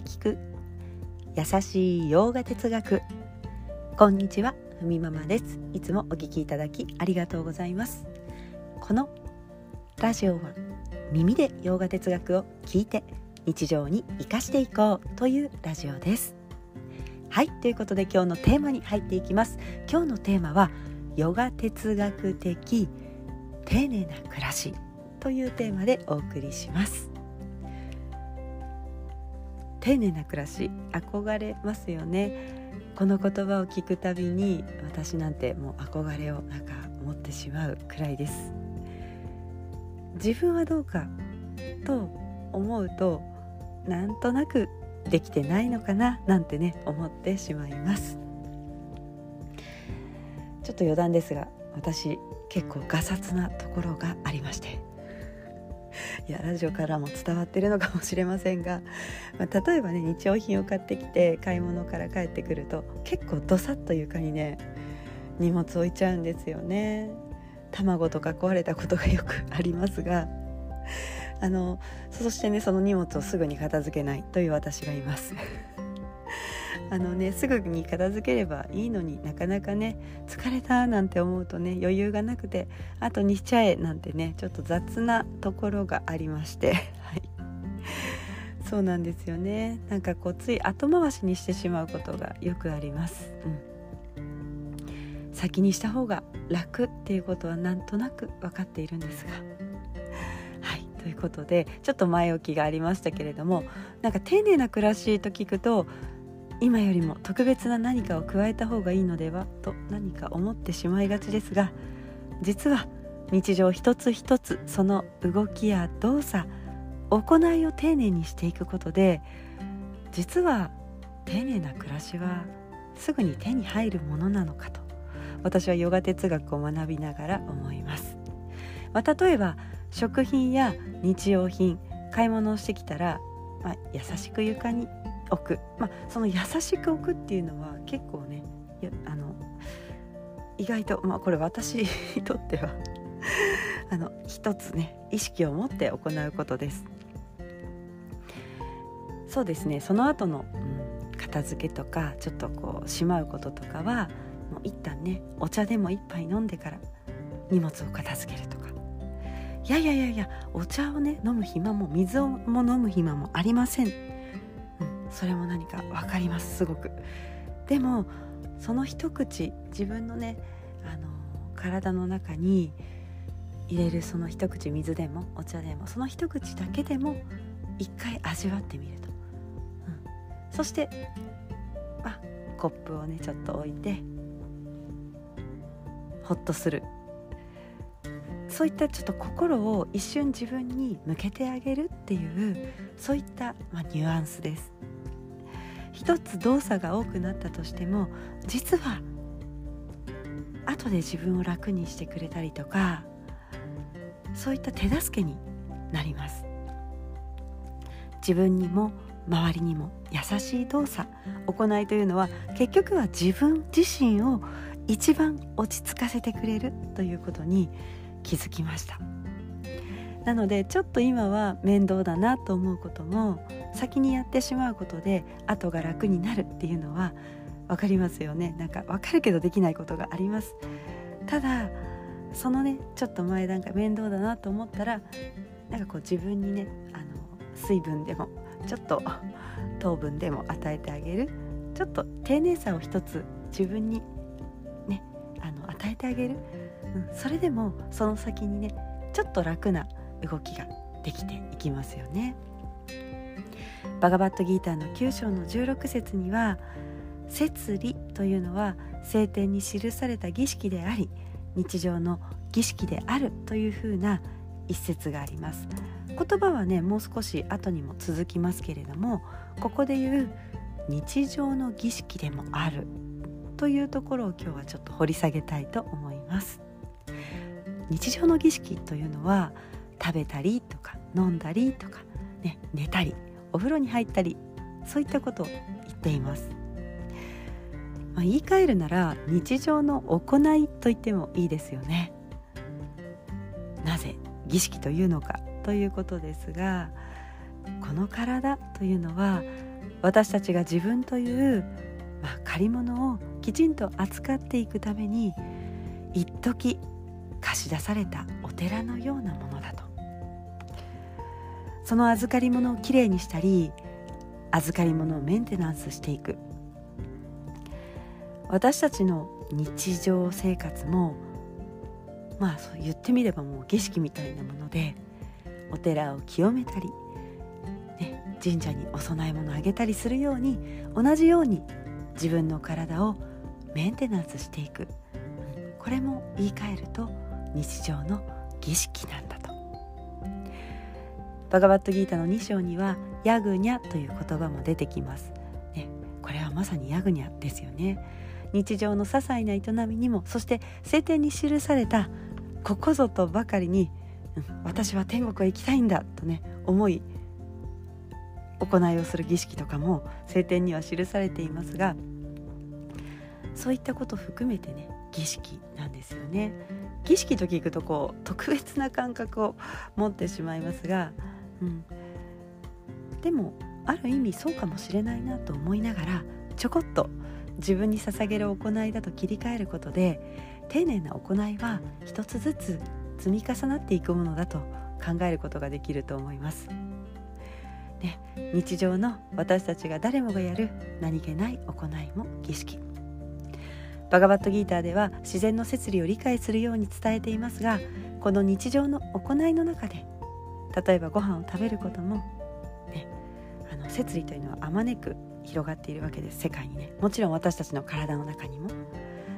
聞く。優しい洋画哲学。こんにちは。ふみママです。いつもお聞きいただきありがとうございます。このラジオは耳で洋画哲学を聞いて日常に生かしていこうというラジオです。はい。ということで今日のテーマに入っていきます。今日のテーマはヨガ哲学的丁寧な暮らしというテーマでお送りします。丁寧な暮らし憧れますよね。この言葉を聞くたびに私なんてもう憧れをなんか持ってしまうくらいです。自分はどうかと思うとなんとなくできてないのかななんてね思ってしまいます。ちょっと余談ですが私結構ガサツなところがありまして。いやラジオからも伝わってるのかもしれませんが、まあ、例えばね日用品を買ってきて買い物から帰ってくると結構どさっと床にね荷物置いちゃうんですよね。卵とか壊れたことがよくありますがあのそしてねその荷物をすぐに片付けないという私がいます。あのねすぐに片付ければいいのになかなかね疲れたなんて思うとね余裕がなくてあとにしちゃえなんてねちょっと雑なところがありまして。はい。そうなんですよね。なんかこうつい後回しにしてしまうことがよくあります、うん、先にした方が楽っていうことはなんとなく分かっているんですが。はい。ということでちょっと前置きがありましたけれどもなんか丁寧な暮らしと聞くと今よりも特別な何かを加えた方がいいのではと何か思ってしまいがちですが実は日常一つ一つその動きや動作行いを丁寧にしていくことで実は丁寧な暮らしはすぐに手に入るものなのかと私はヨガ哲学を学びながら思います、まあ、例えば食品や日用品買い物をしてきたら、まあ、優しく床に置く、まあ、その優しく置くっていうのは結構ねあの意外と、まあ、これ私にとっては あの一つね意識を持って行うことです。そうですねその後の、うん、片付けとかちょっとこうしまうこととかはもう一旦ねお茶でも一杯飲んでから荷物を片付けるとか。いやいやいやいやお茶をね飲む暇も水をも飲む暇もありません。それも何か分かりますすごく。でもその一口自分のねあの体の中に入れるその一口水でもお茶でもその一口だけでも一回味わってみると、うん、そしてあコップをねちょっと置いてほっとする。そういったちょっと心を一瞬自分に向けてあげるっていうそういった、まあ、ニュアンスです。一つ動作が多くなったとしても実は後で自分を楽にしてくれたりとかそういった手助けになります。自分にも周りにも優しい動作行いというのは結局は自分自身を一番落ち着かせてくれるということに気づきました。なのでちょっと今は面倒だなと思うことも先にやってしまうことで後が楽になるっていうのは分かりますよね。なんか分かるけどできないことがあります。ただそのねちょっと前段階面倒だなと思ったらなんかこう自分にねあの水分でもちょっと糖分でも与えてあげる。ちょっと丁寧さを一つ自分にねあの与えてあげる、うん、それでもその先にねちょっと楽な動きができていきますよね。バガバットギーターの9章の16節には「摂理」というのは聖典に記された儀式であり日常の儀式であるというふうな一節があります言葉はねもう少し後にも続きますけれどもここで言う日常の儀式でもあるというところを今日はちょっと掘り下げたいと思います日常の儀式というのは食べたりとか飲んだりとか、ね、寝たりお風呂に入ったりそういったことを言っています、まあ、言い換えるなら日常の行いと言ってもいいですよね。なぜ儀式というのかということですがこの体というのは私たちが自分という、まあ、借り物をきちんと扱っていくために一時貸し出されたお寺のようなものだと。その預かり物をきれいにしたり預かり物をメンテナンスしていく。私たちの日常生活もまあそう言ってみればもう儀式みたいなものでお寺を清めたり、ね、神社にお供え物をあげたりするように同じように自分の体をメンテナンスしていく。これも言い換えると日常の儀式なんだバガバットギータの2章にはヤグニャという言葉も出てきます、ね、これはまさにヤグニャですよね。日常の些細な営みにもそして聖典に記されたここぞとばかりに、私は天国へ行きたいんだとね思い行いをする儀式とかも聖典には記されていますがそういったこと含めてね儀式なんですよね。儀式と聞くとこう特別な感覚を持ってしまいますが、うん、でもある意味そうかもしれないなと思いながらちょこっと自分に捧げる行いだと切り替えることで丁寧な行いは一つずつ積み重なっていくものだと考えることができると思います。ね、日常の私たちが誰もがやる何気ない行いも儀式バガバットギーターでは自然の摂理を理解するように伝えていますがこの日常の行いの中で例えばご飯を食べることも、ね、あの摂理というのはあまねく広がっているわけです世界にねもちろん私たちの体の中にも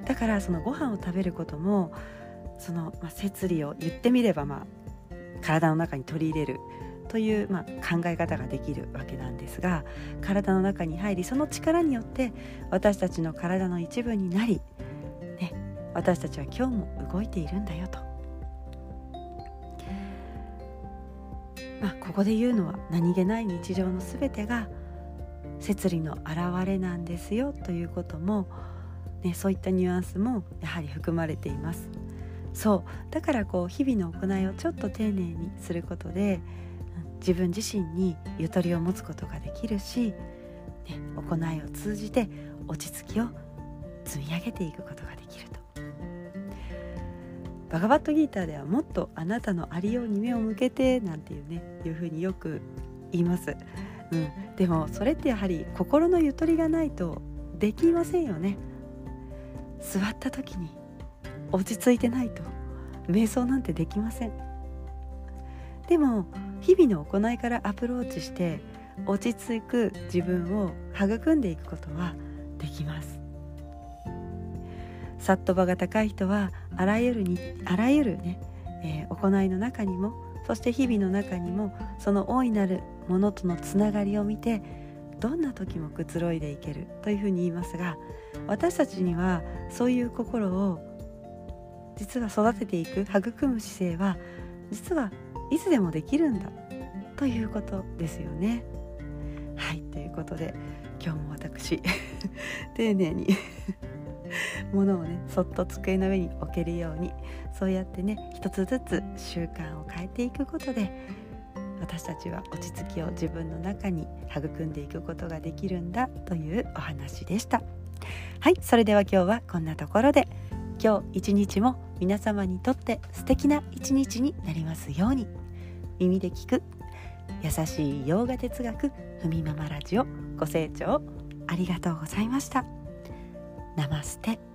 だからそのご飯を食べることもその、まあ、摂理を言ってみれば、まあ、体の中に取り入れるという、まあ、考え方ができるわけなんですが体の中に入りその力によって私たちの体の一部になり、ね、私たちは今日も動いているんだよと。まあ、ここで言うのは何気ない日常の全てが摂理の表れなんですよということも、ね、そういったニュアンスもやはり含まれています。そう。だからこう日々の行いをちょっと丁寧にすることで自分自身にゆとりを持つことができるし、ね、行いを通じて落ち着きを積み上げていくことができると。バガバットギーターではもっとあなたのありように目を向けてなんていうねいうふうによく言います、うん、でもそれってやはり心のゆとりがないとできませんよね。座った時に落ち着いてないと瞑想なんてできません。でも日々の行いからアプローチして落ち着く自分を育んでいくことはできます。サットバが高い人はあらゆるにあらゆるね、えー、行いの中にもそして日々の中にもその大いなるものとのつながりを見てどんな時もくつろいでいけるというふうに言いますが私たちにはそういう心を実は育てていく育む姿勢は実はいつでもできるんだということですよね。はいということで今日も私丁寧に 物をねそっと机の上に置けるようにそうやってね一つずつ習慣を変えていくことで私たちは落ち着きを自分の中に育んでいくことができるんだというお話でした。はいそれでは今日はこんなところで今日一日も皆様にとって素敵な一日になりますように耳で聞く優しい洋画哲学ふみママラジオご清聴ありがとうございました。ナマステ。